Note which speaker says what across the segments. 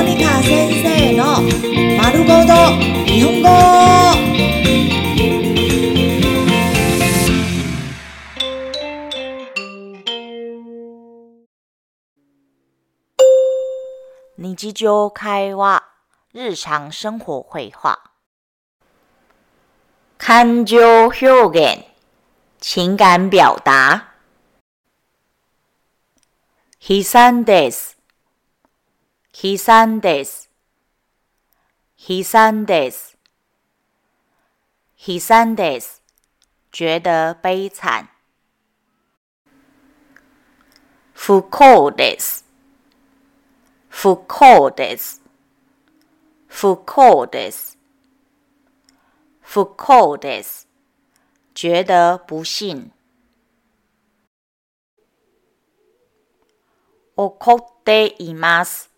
Speaker 1: モニカ先生の丸ごと日本語。
Speaker 2: 日常会話、日常生活会話。感情表現、情感表達。悲惨です。悲惨です。悲惨です。悲惨です。覺得悲慘。不幸です。不幸です。不幸です。不幸です。覺得不幸。怒っています。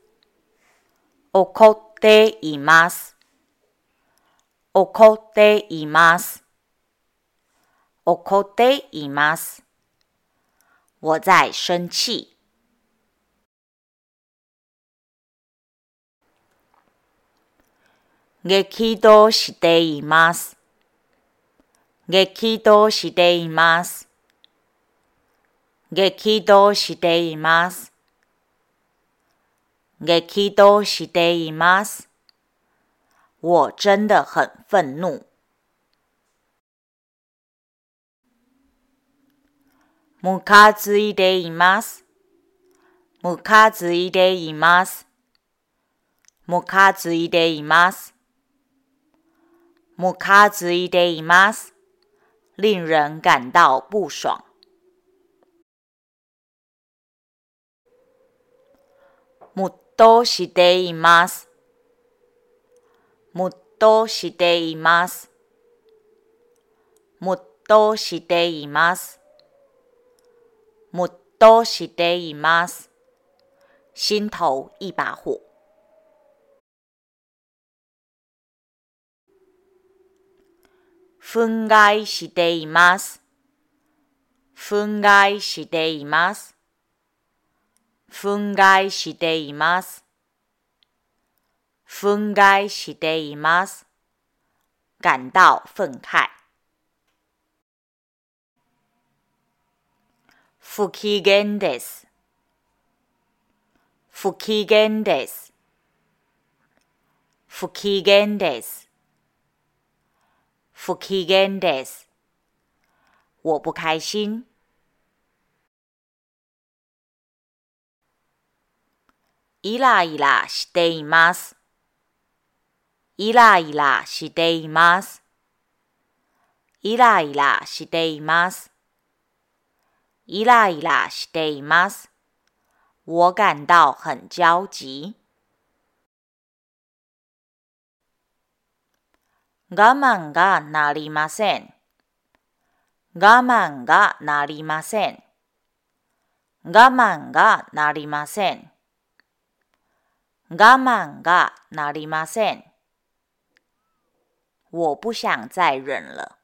Speaker 2: 怒っています。怒っています。怒っています。我在生氣。激怒しています。激怒しています。激怒しています。激怒しています。我真的很憤怒。ムカついています。ムカついています。ムカついています。ムカついています。令人感到不爽。ムッとしています。ムッとしています。ムッとしています。ムッとしています。心頭一把火。憤慨しています。憤慨しています。憤慨しています。憤慨しています。感到憤慨。不機嫌です。不機嫌です。不機嫌です。不機嫌です。我不開心。イライラしています。イライラしています。イライラしています。イライラしています。我感到很焦急。我慢がなりません。我慢がなりません。我慢がなりません。我慢がなりません。我不想再忍了。